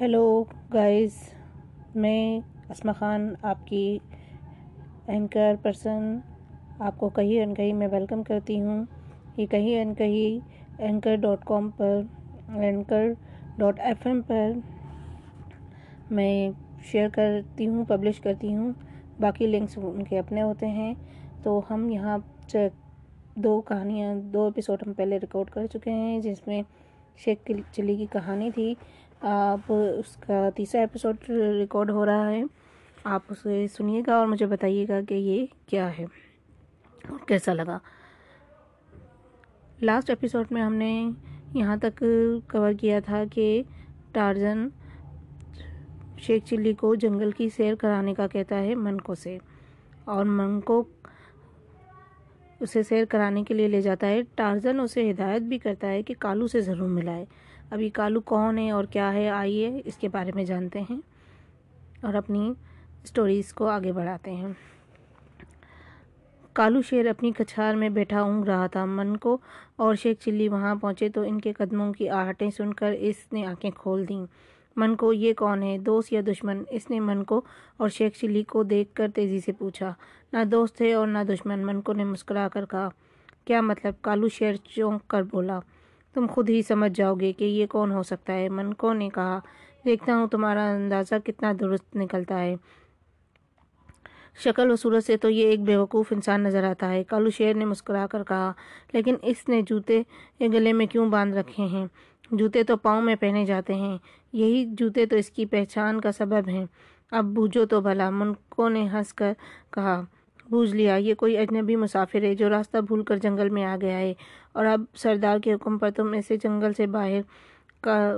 Hello guys میں اسما خان آپ کی اینکر پرسن آپ کو کہیں ان کہیں میں ویلکم کرتی ہوں. یہ کہیں ان کہیں اینکر ڈاٹ کام پر اینکر ڈاٹ ایف ایم پر میں شیئر کرتی ہوں پبلش کرتی ہوں. باقی لنکس ان کے اپنے ہوتے ہیں. تو ہم یہاں دو کہانیاں دو ایپیسوڈ ہم پہلے ریکارڈ کر چکے ہیں جس میں شیخ چلی کی کہانی تھی آپ اس کا تیسرا ایپیسوڈ ریکارڈ ہو رہا ہے۔ آپ اسے سنیے گا اور مجھے بتائیے گا کہ یہ کیا ہے اور کیسا لگا۔ لاسٹ ایپیسوڈ میں ہم نے یہاں تک کور کیا تھا کہ ٹارزن شیخ چلی کو جنگل کی سیر کرانے کا کہتا ہے منکو سے اور منکو اسے سیر کرانے کے لیے لے جاتا ہے۔ ٹارزن اسے ہدایت بھی کرتا ہے کہ کالو سے ضرور ملائے۔ ابھی کالو کون ہے اور کیا ہے، آئیے اس کے بارے میں جانتے ہیں اور اپنی سٹوریز کو آگے بڑھاتے ہیں۔ کالو شیر اپنی کچھار میں بیٹھا اونگ رہا تھا۔ من کو اور شیخ چلی وہاں پہنچے تو ان کے قدموں کی آہٹیں سن کر اس نے آنکھیں کھول دیں۔ من کو، یہ کون ہے؟ دوست یا دشمن؟ اس نے من کو اور شیخ چلی کو دیکھ کر تیزی سے پوچھا۔ نہ دوست ہے اور نہ دشمن۔ من کو نے مسکرا کر کہا۔ کیا مطلب؟ کالو شیر چونک کر بولا۔ تم خود ہی سمجھ جاؤ گے کہ یہ کون ہو سکتا ہے۔ من کو نے کہا۔ دیکھتا ہوں تمہارا اندازہ کتنا درست نکلتا ہے۔ شکل و صورت سے تو یہ ایک بیوقوف انسان نظر آتا ہے۔ کالو شیر نے مسکرا کر کہا، لیکن اس نے جوتے گلے میں کیوں باندھ رکھے ہیں؟ جوتے تو پاؤں میں پہنے جاتے ہیں۔ یہی جوتے تو اس کی پہچان کا سبب ہیں۔ اب بوجھو تو بھلا۔ منکو نے ہنس کر کہا بوجھ لیا۔ یہ کوئی اجنبی مسافر ہے جو راستہ بھول کر جنگل میں آ گیا ہے۔ اور اب سردار کے حکم پر تم اسے جنگل سے باہر۔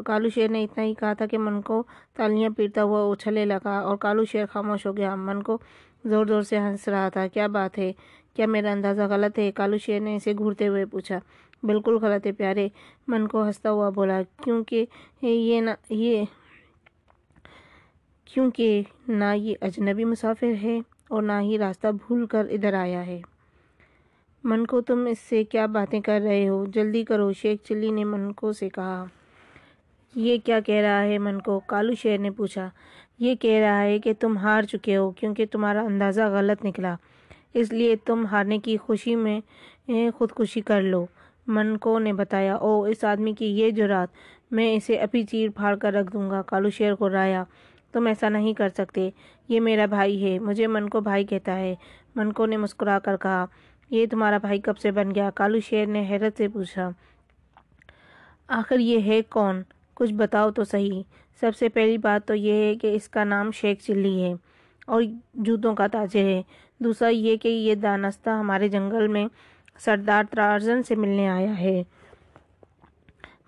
کالو شیر نے اتنا ہی کہا تھا کہ من کو تالیاں پیٹتا ہوا اچھلے لگا اور کالو شیر خاموش ہو گیا۔ من کو زور زور سے ہنس رہا تھا۔ کیا بات ہے؟ کیا میرا اندازہ غلط ہے؟ کالو شیر نے اسے گھورتے ہوئے پوچھا۔ بالکل غلط ہے پیارے۔ من کو ہنستا ہوا بولا۔ کیونکہ یہ نہ یہ کیونکہ نہ یہ اجنبی مسافر ہے۔ اور نہ ہی راستہ بھول کر ادھر آیا ہے۔ من کو تم اس سے کیا باتیں کر رہے ہو؟ جلدی کرو، شیخ چلی نے من کو سے کہا۔ یہ کیا کہہ رہا ہے من کو کالو شیر نے پوچھا۔ یہ کہہ رہا ہے کہ تم ہار چکے ہو کیونکہ تمہارا اندازہ غلط نکلا۔ اس لیے تم ہارنے کی خوشی میں خودکشی کر لو۔ من کو نے بتایا۔ او اس آدمی کی یہ جرات میں اسے ابھی چیر پھاڑ کر رکھ دوں گا۔ کالو شیر کو رایا۔ تم ایسا نہیں کر سکتے۔ یہ میرا بھائی ہے۔ مجھے من کو بھائی کہتا ہے۔ من کو نے مسکرا کر کہا، یہ تمہارا بھائی کب سے بن گیا؟ کالو شیر نے حیرت سے پوچھا۔ آخر یہ ہے کون؟ کچھ بتاؤ تو صحیح۔ سب سے پہلی بات تو یہ ہے کہ اس کا نام شیخ چلی ہے اور جوتوں کا تاجر ہے۔ دوسرا یہ کہ یہ دانستہ ہمارے جنگل میں سردار ترارزن سے ملنے آیا ہے۔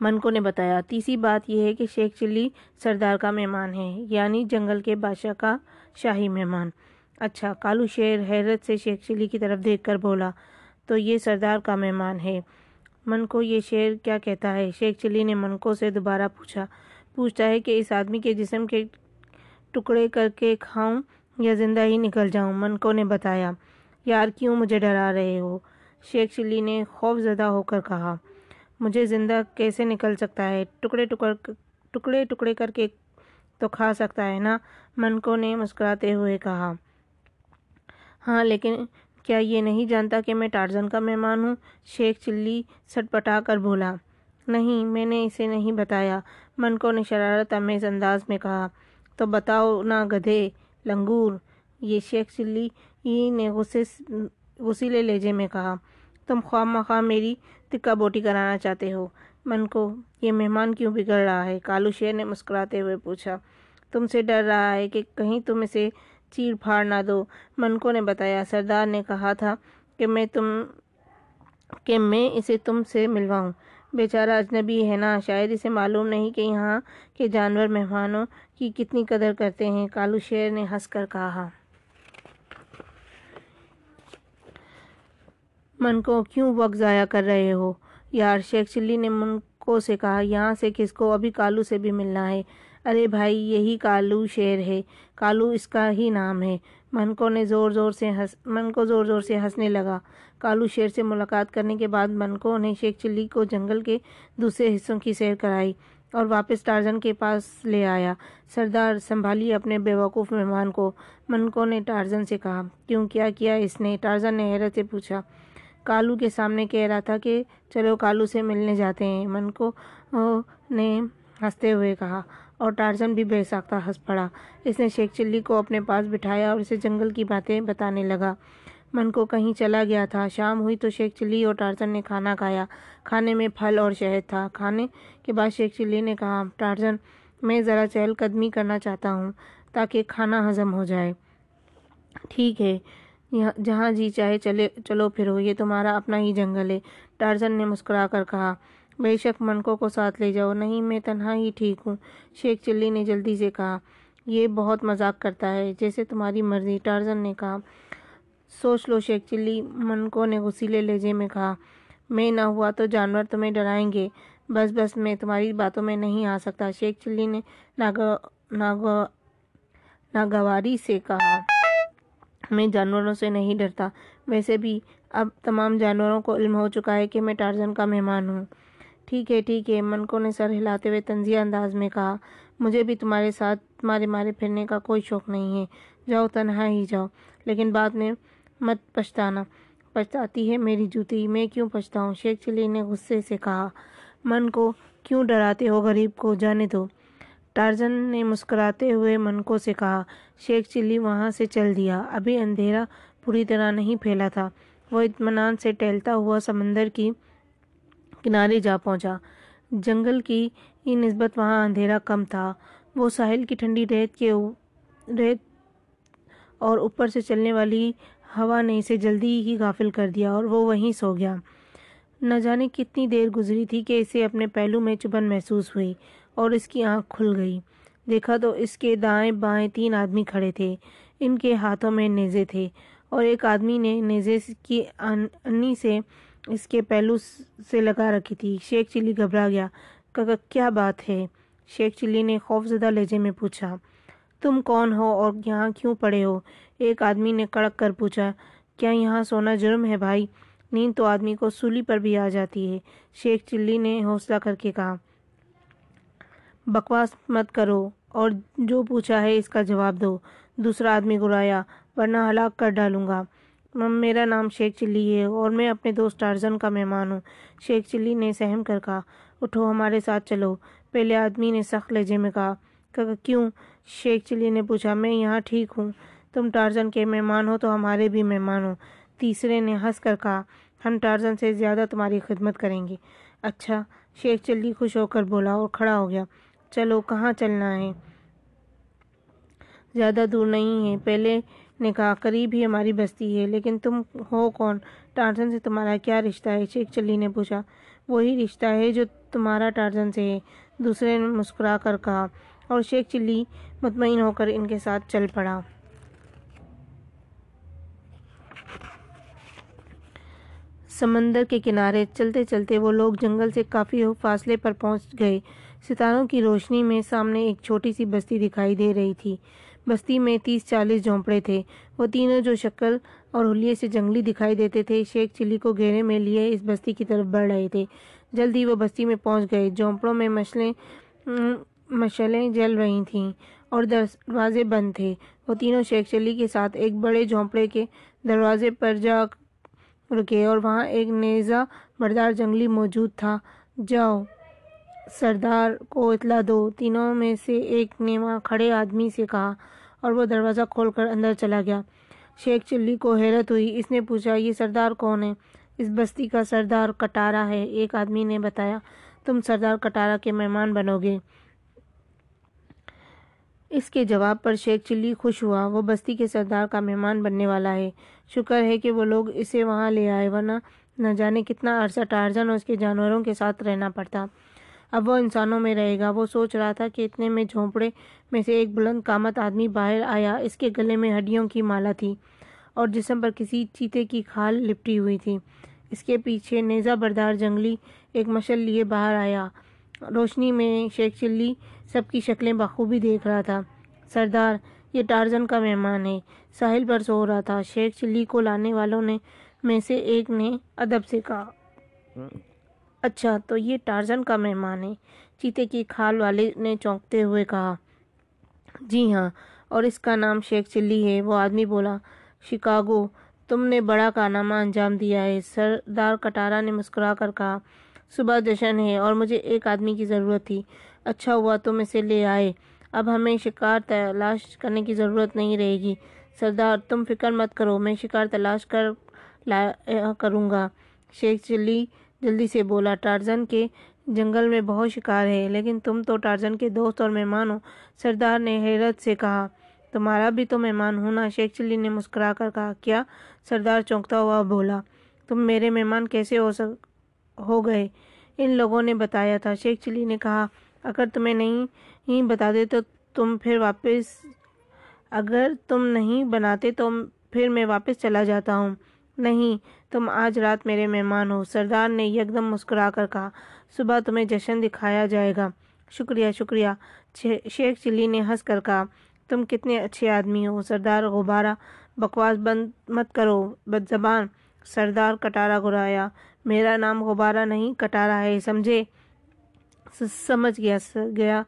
منکو نے بتایا۔ تیسری بات یہ ہے کہ شیخ چلی سردار کا مہمان ہے یعنی جنگل کے بادشاہ کا شاہی مہمان۔ اچھا کالو شیر حیرت سے شیخ چلی کی طرف دیکھ کر بولا، تو یہ سردار کا مہمان ہے۔ من کو یہ شیر کیا کہتا ہے؟ شیخ چلی نے منکو سے دوبارہ پوچھا۔ پوچھتا ہے کہ اس آدمی کے جسم کے ٹکڑے کر کے کھاؤں یا زندہ ہی نکل جاؤں؟ منکو نے بتایا، یار کیوں مجھے ڈرا رہے ہو؟ شیخ چلی نے خوف زدہ ہو کر کہا مجھے زندہ کیسے نکل سکتا ہے؟ ٹکڑے ٹکڑ ٹکڑے ٹکڑے کر کے تو کھا سکتا ہے نا؟ منکو نے مسکراتے ہوئے کہا۔ ہاں لیکن کیا یہ نہیں جانتا کہ میں ٹارزن کا مہمان ہوں؟ شیخ چلی سٹ پٹا کر بولا۔ نہیں، میں نے اسے نہیں بتایا۔ منکو نے شرارت امیز انداز میں کہا۔ تو بتاؤ نہ گدھے، لنگور۔ یہ شیخ چلی نے غصے غسیلے لہجے میں کہا۔ تم خواہ مخواہ میری تکا بوٹی کرانا چاہتے ہو؟ من کو، یہ مہمان کیوں بگڑ رہا ہے؟ کالو شیر نے مسکراتے ہوئے پوچھا، تم سے ڈر رہا ہے کہ کہیں تم اسے چیر پھاڑ نہ دو؟ منکو نے بتایا، سردار نے کہا تھا کہ میں تم، کہ میں اسے تم سے ملواؤں۔ بیچارہ اجنبی ہے نا، شاید اسے معلوم نہیں کہ یہاں کے جانور مہمانوں کی کتنی قدر کرتے ہیں، کالو شیر نے ہنس کر کہا۔ من کو کیوں وقت ضائع کر رہے ہو؟ یار، شیخ چلی نے منکو سے کہا، یہاں سے کس کو؟ ابھی کالو سے بھی ملنا ہے۔ ارے بھائی، یہی کالو شیر ہے۔ کالو اس کا ہی نام ہے۔ منکو نے زور زور سے ہنس منکو زور زور سے ہنسنے لگا۔ کالو شیر سے ملاقات کرنے کے بعد منکو نے شیخ چلی کو جنگل کے دوسرے حصوں کی سیر کرائی اور واپس ٹارزن کے پاس لے آیا۔ سردار سنبھالی اپنے بیوقوف مہمان کو منکو نے ٹارزن سے کہا، کیوں؟ کیا کیا اس نے؟ ٹارزن نے حیرت سے پوچھا۔ کالو کے سامنے کہہ رہا تھا کہ چلو کالو سے ملنے جاتے ہیں۔ منکو نے ہنستے ہوئے کہا اور ٹارزن بھی بے ساختہ ہنس پڑا۔ اس نے شیخ چلی کو اپنے پاس بٹھایا اور اسے جنگل کی باتیں بتانے لگا۔ من کو کہیں چلا گیا تھا۔ شام ہوئی تو شیخ چلی اور ٹارزن نے کھانا کھایا۔ کھانے میں پھل اور شہد تھا۔ کھانے کے بعد شیخ چلی نے کہا، ٹارزن، میں ذرا چہل قدمی کرنا چاہتا ہوں تاکہ کھانا ہضم ہو جائے۔ ٹھیک ہے۔ جہاں جی چاہے چلے چلو پھرو، یہ تمہارا اپنا ہی جنگل ہے۔ ٹارزن نے مسکرا کر کہا، بے شک منکو کو ساتھ لے جاؤ، نہیں میں تنہا ہی ٹھیک ہوں۔ شیخ چلی نے جلدی سے کہا، یہ بہت مذاق کرتا ہے، جیسے تمہاری مرضی۔ ٹارزن نے کہا، سوچ لو شیخ چلی۔ منکو نے غسیلے لہجے میں کہا، میں نہ ہوا تو جانور تمہیں ڈرائیں گے۔ بس بس، میں تمہاری باتوں میں نہیں آ سکتا۔ شیخ چلی نے ناگواری سے کہا۔ میں جانوروں سے نہیں ڈرتا۔ ویسے بھی اب تمام جانوروں کو علم ہو چکا ہے کہ میں ٹارزن کا مہمان ہوں۔ ٹھیک ہے ٹھیک ہے منکو نے سر ہلاتے ہوئے تنزیہ انداز میں کہا، مجھے بھی تمہارے ساتھ تمہارے مارے پھرنے کا کوئی شوق نہیں ہے۔ جاؤ، تنہا ہی جاؤ، لیکن بعد میں مت پچھتانا۔ پچھتاتی ہے میری جوتی، میں کیوں پچھتاؤں؟ شیخ چلی نے غصے سے کہا من کو کیوں ڈراتے ہو غریب کو؟ جانے دو۔ ٹارزن نے مسکراتے ہوئے منکو سے کہا، شیخ چلی وہاں سے چل دیا۔ ابھی اندھیرا پوری طرح نہیں پھیلا تھا۔ وہ اطمینان سے ٹہلتا ہوا سمندر کی کنارے جا پہنچا۔ جنگل کی نسبت وہاں اندھیرا کم تھا۔ وہ ساحل کی ٹھنڈی ریت کے ریت اور اوپر سے چلنے والی ہوا نے اسے جلدی ہی غافل کر دیا اور وہ وہیں سو گیا۔ نہ جانے کتنی دیر گزری تھی کہ اسے اپنے پہلو میں چبن محسوس ہوئی۔ اور اس کی آنکھ کھل گئی۔ دیکھا تو اس کے دائیں بائیں تین آدمی کھڑے تھے۔ ان کے ہاتھوں میں نیزے تھے اور ایک آدمی نے نیزے کی انی سے اس کے پہلو سے لگا رکھی تھی۔ شیخ چلی گھبرا گیا۔ کیا بات ہے؟ شیخ چلی نے خوف زدہ لہجے میں پوچھا، تم کون ہو اور یہاں کیوں پڑے ہو؟ ایک آدمی نے کڑک کر پوچھا، کیا یہاں سونا جرم ہے بھائی؟ نیند تو آدمی کو سولی پر بھی آ جاتی ہے۔ شیخ چلی نے حوصلہ کر کے کہا بکواس مت کرو اور جو پوچھا ہے اس کا جواب دو۔ دوسرا آدمی گرایا ورنہ ہلاک کر ڈالوں گا۔ میرا نام شیخ چلی ہے اور میں اپنے دوست ٹارزن کا مہمان ہوں۔ شیخ چلی نے سہم کر کہا، اٹھو ہمارے ساتھ چلو۔ پہلے آدمی نے سخت لہجے میں کہا کیوں؟ شیخ چلی نے پوچھا، میں یہاں ٹھیک ہوں۔ تم ٹارزن کے مہمان ہو تو ہمارے بھی مہمان ہو تیسرے نے ہنس کر کہا، ہم ٹارزن سے زیادہ تمہاری خدمت کریں گے۔ اچھا شیخ چلی خوش ہو کر بولا اور کھڑا ہو گیا۔ چلو، کہاں چلنا ہے؟ زیادہ دور نہیں ہے۔ پہلے نے کہا قریب ہی ہماری بستی ہے، لیکن تم ہو کون؟ ٹارزن سے تمہارا کیا رشتہ ہے؟ شیخ چلی نے پوچھا۔ وہی رشتہ ہے جو تمہارا ٹارزن سے ہے۔ دوسرے نے مسکرا کر کہا اور شیخ چلی مطمئن ہو کر ان کے ساتھ چل پڑا۔ سمندر کے کنارے چلتے چلتے وہ لوگ جنگل سے کافی فاصلے پر پہنچ گئے۔ ستاروں کی روشنی میں سامنے ایک چھوٹی سی بستی دکھائی دے رہی تھی۔ بستی میں تیس چالیس جھونپڑے تھے۔ وہ تینوں جو شکل اور حلیے سے جنگلی دکھائی دیتے تھے، شیخ چلی کو گھیرے میں لیے اس بستی کی طرف بڑھ رہے تھے۔ جلدی وہ بستی میں پہنچ گئے۔ جھونپڑوں میں مشلیں مشلیں جل رہی تھیں اور دروازے بند تھے۔ وہ تینوں شیخ چلی کے ساتھ ایک بڑے جھونپڑے کے دروازے پر جا رکے اور وہاں ایک نیزہ بردار جنگلی موجود تھا۔ جاؤ۔ سردار کو اطلاع دو۔ تینوں میں سے ایک نے وہاں کھڑے آدمی سے کہا اور وہ دروازہ کھول کر اندر چلا گیا۔ شیخ چلی کو حیرت ہوئی۔ اس نے پوچھا، یہ سردار کون ہے؟ اس بستی کا سردار کٹارا ہے۔ ایک آدمی نے بتایا، تم سردار کٹارا کے مہمان بنو گے۔ اس کے جواب پر شیخ چلی خوش ہوا۔ وہ بستی کے سردار کا مہمان بننے والا ہے۔ شکر ہے کہ وہ لوگ اسے وہاں لے آئے، ورنہ نہ جانے کتنا عرصہ ٹارزن اور اس کے جانوروں کے ساتھ رہنا پڑتا۔ اب وہ انسانوں میں رہے گا۔ وہ سوچ رہا تھا کہ اتنے میں جھونپڑے میں سے ایک بلند قامت آدمی باہر آیا۔ اس کے گلے میں ہڈیوں کی مالا تھی اور جسم پر کسی چیتے کی کھال لپٹی ہوئی تھی۔ اس کے پیچھے نیزہ بردار جنگلی ایک مشل لیے باہر آیا۔ روشنی میں شیخ چلی سب کی شکلیں بخوبی دیکھ رہا تھا۔ سردار، یہ ٹارزن کا مہمان ہے۔ ساحل پر سو رہا تھا۔ شیخ چلی کو لانے والوں نے میں سے ایک نے ادب سے کہا۔ اچھا تو یہ ٹارزن کا مہمان ہے۔ چیتے کی کھال والے نے چونکتے ہوئے کہا جی ہاں اور اس کا نام شیخ چلی ہے۔ وہ آدمی بولا، شکاگو، تم نے بڑا کارنامہ انجام دیا ہے۔ سردار کٹارا نے مسکرا کر کہا، صبح جشن ہے اور مجھے ایک آدمی کی ضرورت تھی۔ اچھا ہوا، تم اسے لے آئے۔ اب ہمیں شکار تلاش کرنے کی ضرورت نہیں رہے گی۔ سردار، تم فکر مت کرو، میں شکار تلاش کر لا کروں گا۔ شیخ چلی جلدی سے بولا، ٹارزن کے جنگل میں بہت شکار ہے، لیکن تم تو ٹارزن کے دوست اور مہمان ہو۔ سردار نے حیرت سے کہا، تمہارا بھی تو مہمان ہونا شیخ چلی نے مسکرا کر کہا، کیا؟ سردار چونکتا ہوا بولا، تم میرے مہمان کیسے ہو سک، ہو گئے؟ ان لوگوں نے بتایا تھا۔ شیخ چلی نے کہا، اگر تمہیں نہیں ہی بتا دے تو تم پھر واپس، اگر تم نہیں بناتے تو پھر میں واپس چلا جاتا ہوں۔ نہیں تم آج رات میرے مہمان ہو۔ سردار نے یکدم مسکرا کر کہا، صبح تمہیں جشن دکھایا جائے گا۔ شکریہ شکریہ۔ شیخ چلی نے ہنس کر کہا، تم کتنے اچھے آدمی ہو۔ سردار غبارہ، بکواس بند مت کرو۔ بد زبان سردار کٹارا گرایا میرا نام غبارہ نہیں کٹارا ہے۔ سمجھے؟ سمجھ گیا گیا،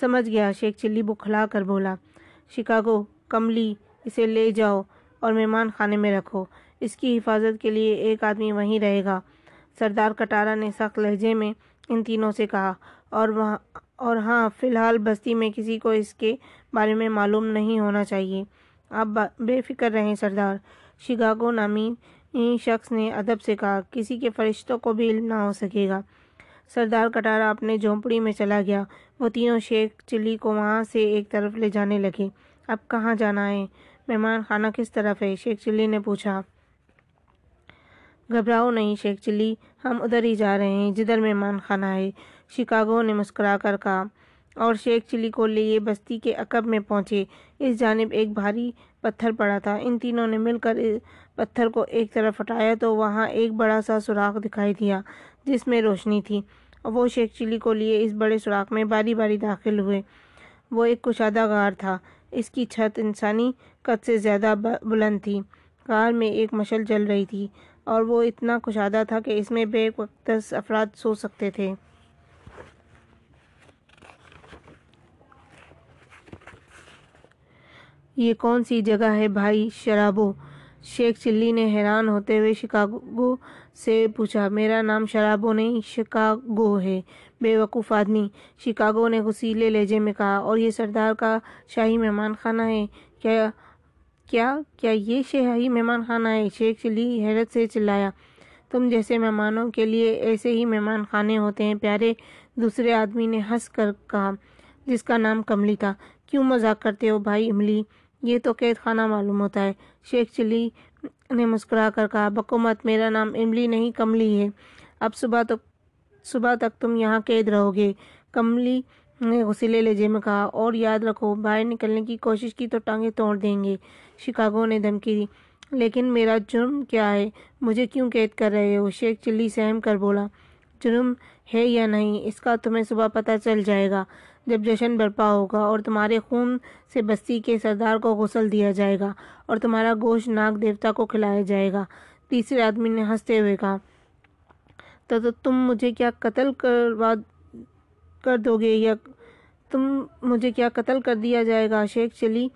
سمجھ گیا۔ شیخ چلی بکھلا کر بولا، شکاگو، کملی، اسے لے جاؤ اور مہمان خانے میں رکھو۔ اس کی حفاظت کے لیے ایک آدمی وہیں رہے گا۔ سردار کٹارا نے سخت لہجے میں ان تینوں سے کہا، اور وہاں، اور ہاں فی الحال بستی میں کسی کو اس کے بارے میں معلوم نہیں ہونا چاہیے۔ آپ بے فکر رہیں سردار۔ شکاگو نامی شخص نے ادب سے کہا، کسی کے فرشتوں کو بھی علم نہ ہو سکے گا۔ سردار کٹارا اپنے جھونپڑی میں چلا گیا۔ وہ تینوں شیخ چلی کو وہاں سے ایک طرف لے جانے لگے۔ اب کہاں جانا ہے؟ مہمان خانہ کس طرف ہے؟ شیخ چلی نے پوچھا۔ گھبراؤ نہیں شیخ چلی۔ ہم ادھر ہی جا رہے ہیں۔ جدھر مہمان خانہ ہے۔ شکاگو نے مسکرا کر کہا۔ اور شیخ چلی کو لیے بستی کے عقب میں پہنچے۔ اس جانب ایک بھاری پتھر پڑا تھا۔ ان تینوں نے مل کر پتھر کو ایک طرف ہٹایا تو وہاں ایک بڑا سا سوراخ دکھائی دیا، جس میں روشنی تھی۔ وہ شیخ چلی کو لیے اس بڑے سوراخ میں باری باری داخل ہوئے۔ وہ ایک کشادہ غار تھا۔ اس کی چھت انسانی قد سے زیادہ بلند تھی۔ غار میں ایک مشل جل رہی تھی۔ اور وہ اتنا کشادہ تھا کہ اس میں بے وقت افراد سو سکتے تھے۔ یہ کون سی جگہ ہے بھائی؟ شرابو۔ شیخ چلی نے حیران ہوتے ہوئے شکاگو سے پوچھا، میرا نام شرابو نہیں، شکاگو ہے۔ بے وقوف آدمی۔ شکاگو نے غسیلے لہجے میں کہا، اور یہ سردار کا شاہی مہمان خانہ ہے۔ کیا کیا کیا یہ شاہی مہمان خانہ ہے شیخ چلی حیرت سے چلایا؟ تم جیسے مہمانوں کے لیے ایسے ہی مہمان خانے ہوتے ہیں، پیارے دوسرے آدمی نے ہنس کر کہا، جس کا نام کملی تھا۔ کیوں مذاق کرتے ہو بھائی املی؟ یہ تو قید خانہ معلوم ہوتا ہے۔ شیخ چلی نے مسکرا کر کہا، بکومت، میرا نام املی نہیں، کملی ہے۔ اب صبح تو، صبح تک تم یہاں قید رہو گے۔ کملی نے غسیلے لہجے میں کہا، اور یاد رکھو، باہر نکلنے کی کوشش کی تو ٹانگیں توڑ دیں گے۔ شکاگو نے دھمکی دی۔ لیکن میرا جرم کیا ہے؟ مجھے کیوں قید کر رہے ہو؟ شیخ چلی سہم کر بولا، جرم ہے یا نہیں؟ اس کا تمہیں صبح پتہ چل جائے گا۔ جب جشن برپا ہوگا اور تمہارے خون سے بستی کے سردار کو غسل دیا جائے گا اور تمہارا گوشت ناگ دیوتا کو کھلایا جائے گا۔ تیسرے آدمی نے ہنستے ہوئے کہا تو تم مجھے کیا قتل کروا کر دو گے یا تم مجھے کیا قتل کر دیا جائے گا؟ شیخ چلی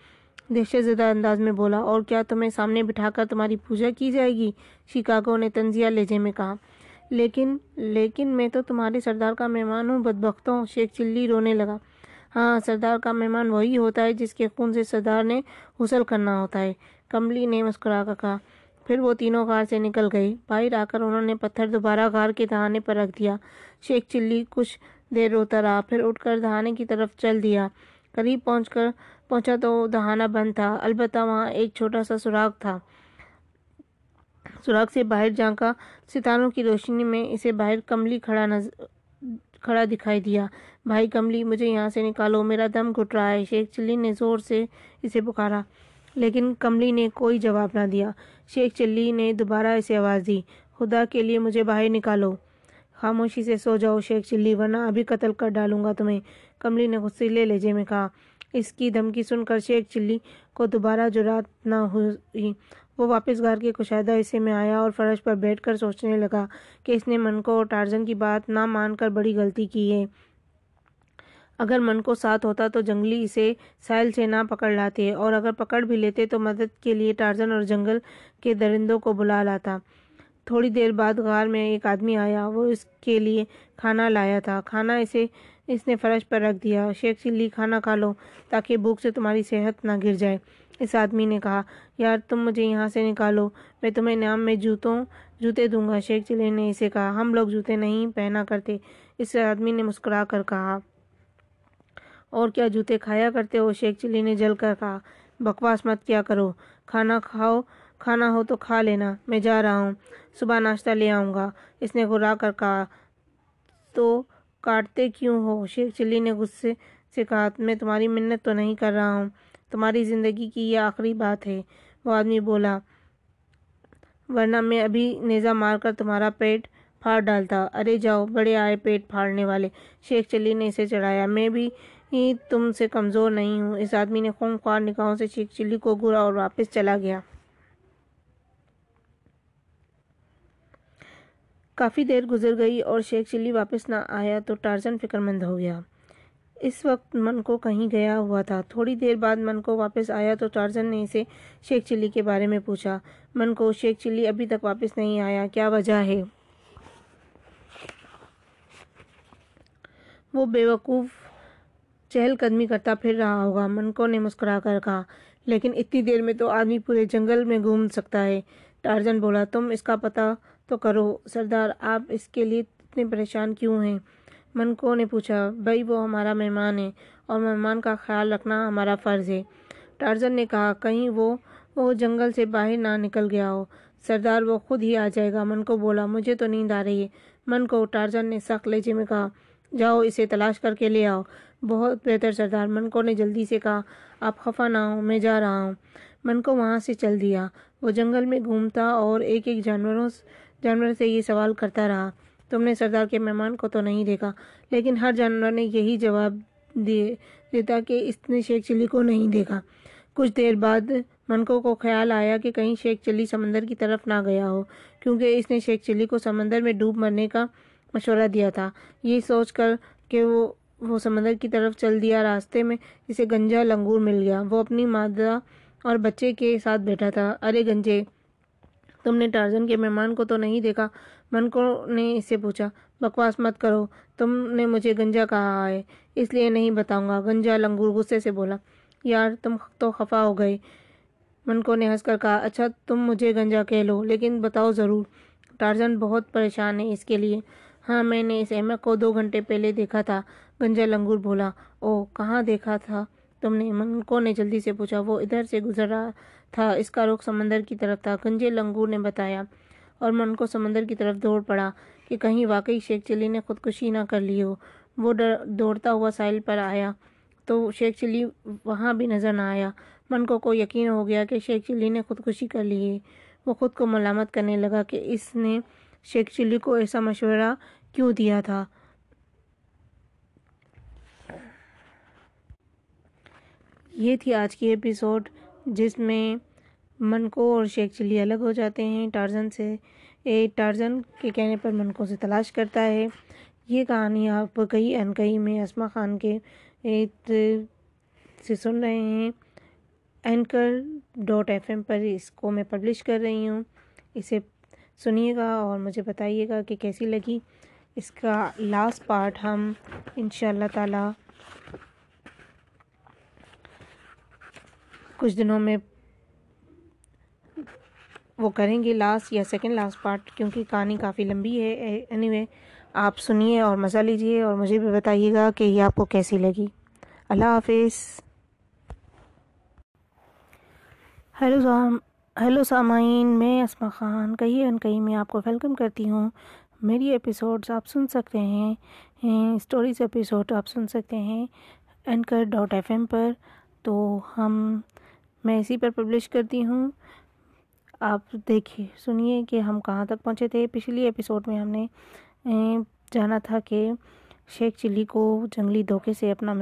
دہشت زدہ انداز میں بولا، اور کیا تمہیں سامنے بٹھا کر تمہاری پوجا کی جائے گی؟ شکاگو نے تنزیہ لہجے میں کہا۔ لیکن لیکن میں تو تمہارے سردار کا مہمان ہوں، بدبختوں، شیخ چلی رونے لگا۔ ہاں سردار کا مہمان وہی ہوتا ہے جس کے خون سے سردار نے غسل کرنا ہوتا ہے۔ کملی نے مسکرا کر کہا۔ پھر وہ تینوں غار سے نکل گئی باہر آ کر انہوں نے پتھر دوبارہ غار کے دہانے پر رکھ دیا۔ شیخ چلی کچھ دیر روتا رہا، پھر اٹھ کر دہانے کی طرف چل دیا۔ قریب پہنچ کر پہنچا تو دہانہ بند تھا۔ البتہ وہاں ایک چھوٹا سا سراغ تھا۔ سراغ سے باہر جھانکا ستاروں کی روشنی میں اسے باہر کملی کھڑا نظر کھڑا دکھائی دیا۔ بھائی کملی، مجھے یہاں سے نکالو۔ میرا دم گھٹ رہا ہے۔ شیخ چلی نے زور سے اسے پکارا، لیکن کملی نے کوئی جواب نہ دیا۔ شیخ چلی نے دوبارہ اسے آواز دی، خدا کے لیے مجھے باہر نکالو۔ خاموشی سے سو جاؤ شیخ چلی، ورنہ ابھی قتل کر ڈالوں گا تمہیں۔ کملی نے غصے لہجے میں کہا اس کی دھمکی سن کر شیخ چلی کو دوبارہ جرات نہ ہوئی۔ وہ واپس گھر کے کشادہ حصے میں آیا اور فرش پر بیٹھ کر سوچنے لگا کہ اس نے من کو ٹارزن کی بات نہ مان کر بڑی غلطی کی ہے۔ اگر من کو ساتھ ہوتا تو جنگلی اسے سائل سے نہ پکڑ لاتے اور اگر پکڑ بھی لیتے تو مدد کے لیے ٹارزن اور جنگل کے درندوں کو بلا لاتا۔ تھوڑی دیر بعد غار میں ایک آدمی آیا، وہ اس کے لیے کھانا لایا تھا۔ کھانا اسے اس نے فرش پر رکھ دیا۔ شیخ چلی کھانا کھا لو تاکہ بھوک سے تمہاری صحت نہ گر جائے۔ اس آدمی نے کہا، یار، تم مجھے یہاں سے نکالو، میں تمہیں نام میں جوتوں، جوتے دوں گا۔ شیخ چلی نے اسے کہا، ہم لوگ جوتے نہیں پہنا کرتے۔ اس آدمی نے مسکرا کر کہا، اور کیا جوتے کھایا کرتے ہو؟ شیخ چلی نے جل کر کہا، بکواس مت کیا کرو، کھانا کھاؤ، کھانا ہو تو کھا لینا، میں جا رہا ہوں، صبح ناشتہ لے آؤں گا۔ اس نے گرا کر کہا، تو کاٹتے کیوں ہو؟ شیخ چلی نے غصے سے کہا، میں تمہاری منت تو نہیں کر رہا ہوں، تمہاری زندگی کی یہ آخری بات ہے۔ وہ آدمی بولا، ورنہ میں ابھی نیزہ مار کر تمہارا پیٹ پھاڑ ڈالتا۔ ارے جاؤ، بڑے آئے پیٹ پھاڑنے والے۔ شیخ چلی نے اسے چڑھایا۔ میں بھی تم سے کمزور نہیں ہوں۔ اس آدمی نے خون خوار نکاحوں سے شیخ چلی کو گرا اور واپس چلا گیا۔ کافی دیر گزر گئی اور شیخ چلی واپس نہ آیا تو ٹارزن فکر مند ہو گیا۔ اس وقت من کو کہیں گیا ہوا تھا۔ تھوڑی دیر بعد من کو واپس آیا تو ٹارزن نے اسے شیخ چلی کے بارے میں پوچھا۔ من کو شیخ چلی ابھی تک واپس نہیں آیا، کیا وجہ ہے؟ وہ بے وقوف، چہل قدمی کرتا پھر رہا ہوگا۔ منکو نے مسکرا کر کہا، لیکن اتنی دیر میں تو آدمی پورے جنگل میں گھوم سکتا ہے۔ ٹارزن بولا، تم اس کا پتہ تو کرو، سردار، آپ اس کے لیے اتنے پریشان کیوں ہیں؟ منکو نے پوچھا، بھائی، وہ ہمارا مہمان ہے اور مہمان کا خیال رکھنا ہمارا فرض ہے۔ ٹارزن نے کہا، کہیں وہ وہ جنگل سے باہر نہ نکل گیا ہو۔ سردار، وہ خود ہی آ جائے گا۔ من کو بولا، مجھے تو نیند آ رہی ہے۔ من کو ٹارزن نے سخت لہجے میں کہا، جاؤ، اسے تلاش کر کے لے آؤ۔ بہت بہتر، سردار۔ منکو نے جلدی سے کہا، آپ خفا نہ ہوں، میں جا رہا ہوں۔ منکو وہاں سے چل دیا۔ وہ جنگل میں گھومتا اور ایک ایک جانوروں جانور سے یہ سوال کرتا رہا، تم نے سردار کے مہمان کو تو نہیں دیکھا، لیکن ہر جانور نے یہی جواب دیے دیتا کہ اس نے شیخ چلی کو نہیں دیکھا۔ کچھ دیر بعد منکو کو خیال آیا کہ کہیں شیخ چلی سمندر کی طرف نہ گیا ہو، کیونکہ اس نے شیخ چلی کو سمندر میں ڈوب مرنے کا مشورہ دیا تھا۔ یہ سوچ کر کہ وہ وہ سمندر کی طرف چل دیا راستے میں اسے گنجا لنگور مل گیا۔ وہ اپنی مادہ اور بچے کے ساتھ بیٹھا تھا۔ ارے گنجے تم نے ٹارزن کے مہمان کو تو نہیں دیکھا؟ منکو نے اس سے پوچھا، بکواس مت کرو، تم نے مجھے گنجا کہا ہے، اس لیے نہیں بتاؤں گا۔ گنجا لنگور غصے سے بولا، یار تم تو خفا ہو گئے۔ منکو نے ہنس کر کہا اچھا تم مجھے گنجا کہہ لو، لیکن بتاؤ ضرور، ٹارزن بہت پریشان ہے اس کے لیے۔ ہاں میں نے اس احمد کو دو گھنٹے پہلے دیکھا تھا، گنجا لنگور بولا او کہاں دیکھا تھا؟ تم نے منکو نے جلدی سے پوچھا، وہ ادھر سے گزر رہا تھا۔ اس کا رخ سمندر کی طرف تھا۔ گنجے لنگور نے بتایا اور من کو سمندر کی طرف دوڑ پڑا کہ کہیں واقعی شیخ چلی نے خودکشی نہ کر لی ہو۔ وہ دوڑتا ہوا ساحل پر آیا تو شیخ چلی وہاں بھی نظر نہ آیا۔ منکو کو یقین ہو گیا کہ شیخ چلی نے خودکشی کر لی ہے۔ وہ خود کو ملامت کرنے لگا کہ اس نے شیخ چلی کو ایسا مشورہ کیوں دیا تھا۔ یہ تھی آج کی ایپیسوڈ جس میں منکو اور شیخ چلی الگ ہو جاتے ہیں ٹارزن سے۔ اے ٹارزن کے کہنے پر منکو سے تلاش کرتا ہے۔ یہ کہانی آپ کئی ان کئی میں اسما خان کے سے سن رہے ہیں۔ اینکر ڈاٹ ایف ایم پر اس کو میں پبلش کر رہی ہوں۔ اسے سنیے گا اور مجھے بتائیے گا کہ کیسی لگی۔ اس کا لاسٹ پارٹ ہم ان شاء اللہ تعالیٰ کچھ دنوں میں وہ کریں گے لاسٹ یا سیکنڈ لاسٹ پارٹ کیونکہ کہانی کافی لمبی ہے۔ اینی وے آپ سنیے اور مزہ لیجیے اور مجھے بھی بتائیے گا کہ یہ آپ کو کیسی لگی۔ اللہ حافظ۔ ہیلو سام ہیلو سامعین میں اسما خان کئی ان کئی میں آپ کو ویلکم کرتی ہوں۔ میری ایپیسوڈز آپ سن سکتے ہیں۔ اسٹوریز ایپیسوڈ آپ سن سکتے ہیں۔ اینکر ڈاٹ ایف ایم پر۔ تو ہم میں اسی پر پبلش کرتی ہوں۔ آپ دیکھیے، سنیے کہ ہم کہاں تک پہنچے تھے۔ پچھلی ایپیسوڈ میں ہم نے جانا تھا کہ شیخ چلی کو جنگلی دھوکے سے اپنا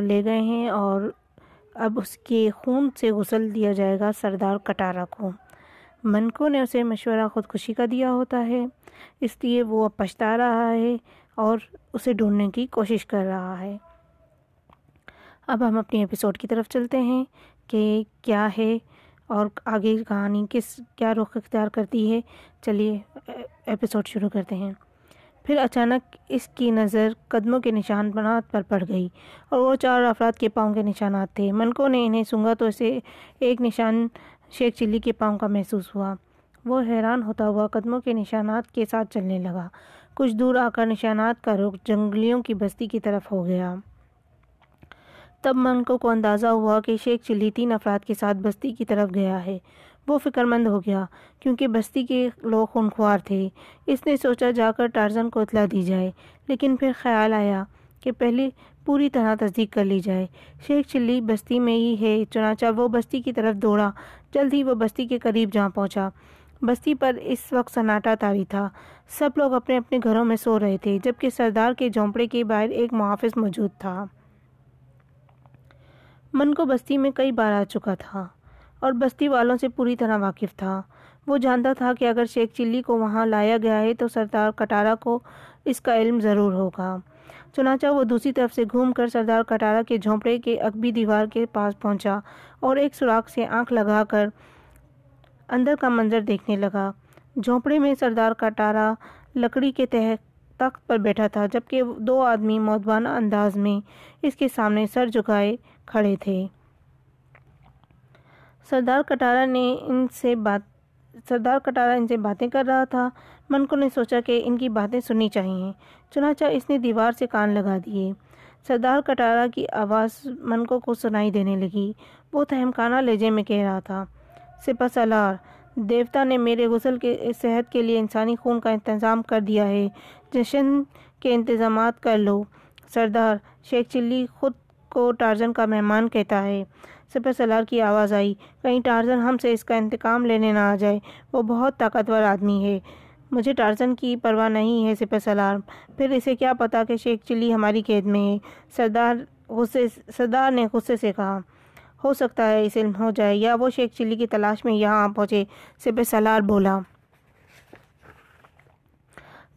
لے گئے ہیں اور اب اس کے خون سے غسل دیا جائے گا سردار کٹارا کو۔ منکو نے اسے مشورہ خودکشی کا دیا ہوتا ہے، اس لیے وہ اب پچھتا رہا ہے اور اسے ڈھونڈنے کی کوشش کر رہا ہے۔ اب ہم اپنی ایپیسوڈ کی طرف چلتے ہیں۔ کہ کیا ہے اور آگے کہانی کس، کیا رخ اختیار کرتی ہے۔ چلیے ایپیسوڈ شروع کرتے ہیں۔ پھر اچانک اس کی نظر قدموں کے نشان بنات پر پڑ گئی اور وہ چار افراد کے پاؤں کے نشانات تھے۔ منکو نے انہیں سونگا تو اسے ایک نشان شیخ چلی کے پاؤں کا محسوس ہوا۔ وہ حیران ہوتا ہوا قدموں کے نشانات کے ساتھ چلنے لگا۔ کچھ دور آ کر نشانات کا رخ جنگلیوں کی بستی کی طرف ہو گیا۔ تب منکو کو اندازہ ہوا کہ شیخ چلی تین افراد کے ساتھ بستی کی طرف گیا ہے۔ وہ فکر مند ہو گیا، کیونکہ بستی کے لوگ خونخوار تھے۔ اس نے سوچا، جا کر ٹارزن کو اطلاع دی جائے۔ لیکن پھر خیال آیا کہ پہلے پوری طرح تصدیق کر لی جائے۔ شیخ چلی بستی میں ہی ہے، چنانچہ وہ بستی کی طرف دوڑا۔ جلد ہی وہ بستی کے قریب جہاں پہنچا۔ بستی پر اس وقت سناٹا تاری تھا۔ سب لوگ اپنے اپنے گھروں میں سو رہے تھے، جبکہ سردار کے جھونپڑے کے باہر ایک محافظ موجود تھا۔ من کو بستی میں کئی بار آ چکا تھا اور بستی والوں سے پوری طرح واقف تھا۔ وہ جانتا تھا کہ اگر شیخ چلی کو وہاں لایا گیا ہے تو سردار کٹارا کو اس کا علم ضرور ہوگا۔ چنانچہ وہ دوسری طرف سے گھوم کر سردار کٹارا کے جھونپڑے کے اکبی دیوار کے پاس پہنچا اور ایک سوراخ سے آنکھ لگا کر اندر کا منظر دیکھنے لگا۔ جھونپڑے میں سردار کٹارا لکڑی کے تحت تخت پر بیٹھا تھا، جبکہ دو آدمی موتبانہ انداز میں اس کے سامنے سر جھکائے کھڑے تھے۔ سردار کٹارا نے ان سے بات سردار کٹارا ان سے باتیں کر رہا تھا۔ منکو نے سوچا کہ ان کی باتیں سننی چاہیے۔ چنانچہ اس نے دیوار سے کان لگا دیے۔ سردار کٹارا کی آواز منکو کو سنائی دینے لگی۔ وہ تہمکانہ لہجے میں کہہ رہا تھا۔ سپہ سالار، دیوتا نے میرے غسل کے صحت کے لیے انسانی خون کا انتظام کر دیا ہے۔ جشن کے انتظامات کر لو۔ سردار، شیخ چلی خود کو ٹارزن کا مہمان کہتا ہے۔ سپہ سالار کی آواز آئی۔ کہیں ٹارزن ہم سے اس کا انتقام لینے نہ آ جائے۔ وہ بہت طاقتور آدمی ہے۔ مجھے ٹارزن کی پرواہ نہیں ہے سپہ سالار پھر اسے کیا پتا کہ شیخ چلی ہماری قید میں ہے۔ سردار غصے سردار نے غصے سے کہا، ہو سکتا ہے اس علم ہو جائے یا وہ شیخ چلی کی تلاش میں یہاں پہنچے سپہ سالار بولا۔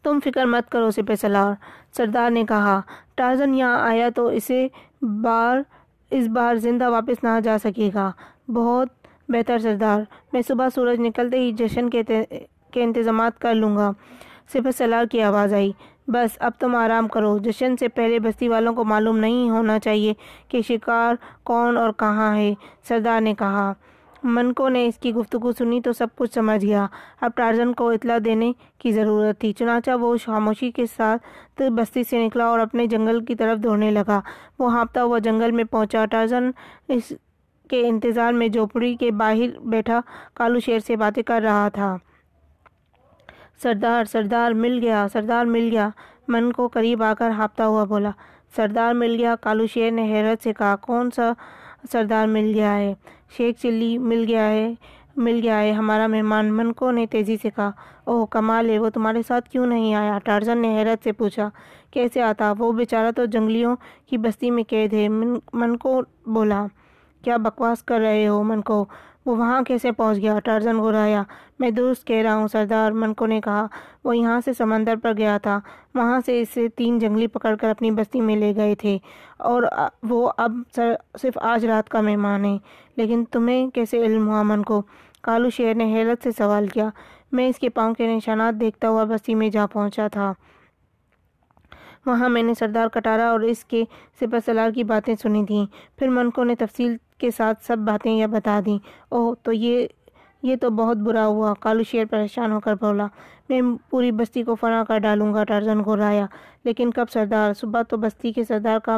تم فکر مت کرو سپہ سالار سردار نے کہا، ٹارزن یہاں آیا تو اسے بار، اس بار زندہ واپس نہ جا سکے گا۔ بہت بہتر سردار، میں صبح سورج نکلتے ہی جشن کے کے انتظامات کر لوں گا۔ سپہ سالار کی آواز آئی، بس اب تم آرام کرو۔ جشن سے پہلے بستی والوں کو معلوم نہیں ہونا چاہیے کہ شکار کون اور کہاں ہے، سردار نے کہا۔ منکو نے اس کی گفتگو سنی تو سب کچھ سمجھ گیا۔ اب ٹارزن کو اطلاع دینے کی ضرورت تھی۔ چنانچہ وہ خاموشی کے ساتھ بستی سے نکلا اور اپنے جنگل کی طرف دوڑنے لگا۔ وہ ہانپتا ہوا جنگل میں پہنچا۔ ٹارزن اس کے انتظار میں جھوپڑی کے باہر بیٹھا، کالو شیر سے باتیں کر رہا تھا۔ سردار سردار، مل گیا، سردار مل گیا۔ من کو قریب آ کر ہاپتا ہوا بولا۔ سردار مل گیا، کالو شیر نے حیرت سے کہا، کون سا سردار مل گیا ہے، شیخ چلی مل گیا ہے، مل گیا ہے۔ ہمارا مہمان منکو نے تیزی سے کہا، اوہ کمال ہے، وہ تمہارے ساتھ کیوں نہیں آیا؟ ٹارزن نے حیرت سے پوچھا، کیسے آتا؟ وہ بیچارہ تو جنگلیوں کی بستی میں قید ہے۔ منکو بولا، کیا بکواس کر رہے ہو منکو وہ وہاں کیسے پہنچ گیا؟ ٹارزن گھرایا میں درست کہہ رہا ہوں، سردار منکو نے کہا۔ وہ یہاں سے سمندر پر گیا تھا۔ وہاں سے اسے تین جنگلی پکڑ کر اپنی بستی میں لے گئے تھے۔ اور وہ اب صرف آج رات کا مہمان ہے۔ لیکن تمہیں کیسے علم ہوا من کو کالو شیر نے حیرت سے سوال کیا۔ میں اس کے پاؤں کے نشانات دیکھتا ہوا بستی میں جا پہنچا تھا۔ وہاں میں نے سردار کٹارا اور اس کے سپہ سلار کی باتیں سنی تھیں۔ پھر منکو نے تفصیل کے ساتھ سب باتیں یا بتا دیں۔ اوہ، تو یہ یہ تو بہت برا ہوا۔ کالو شیر پریشان ہو کر بولا، میں پوری بستی کو فنا کر ڈالوں گا ٹرزن کو رایا۔ لیکن کب سردار؟ صبح تو بستی کے سردار کا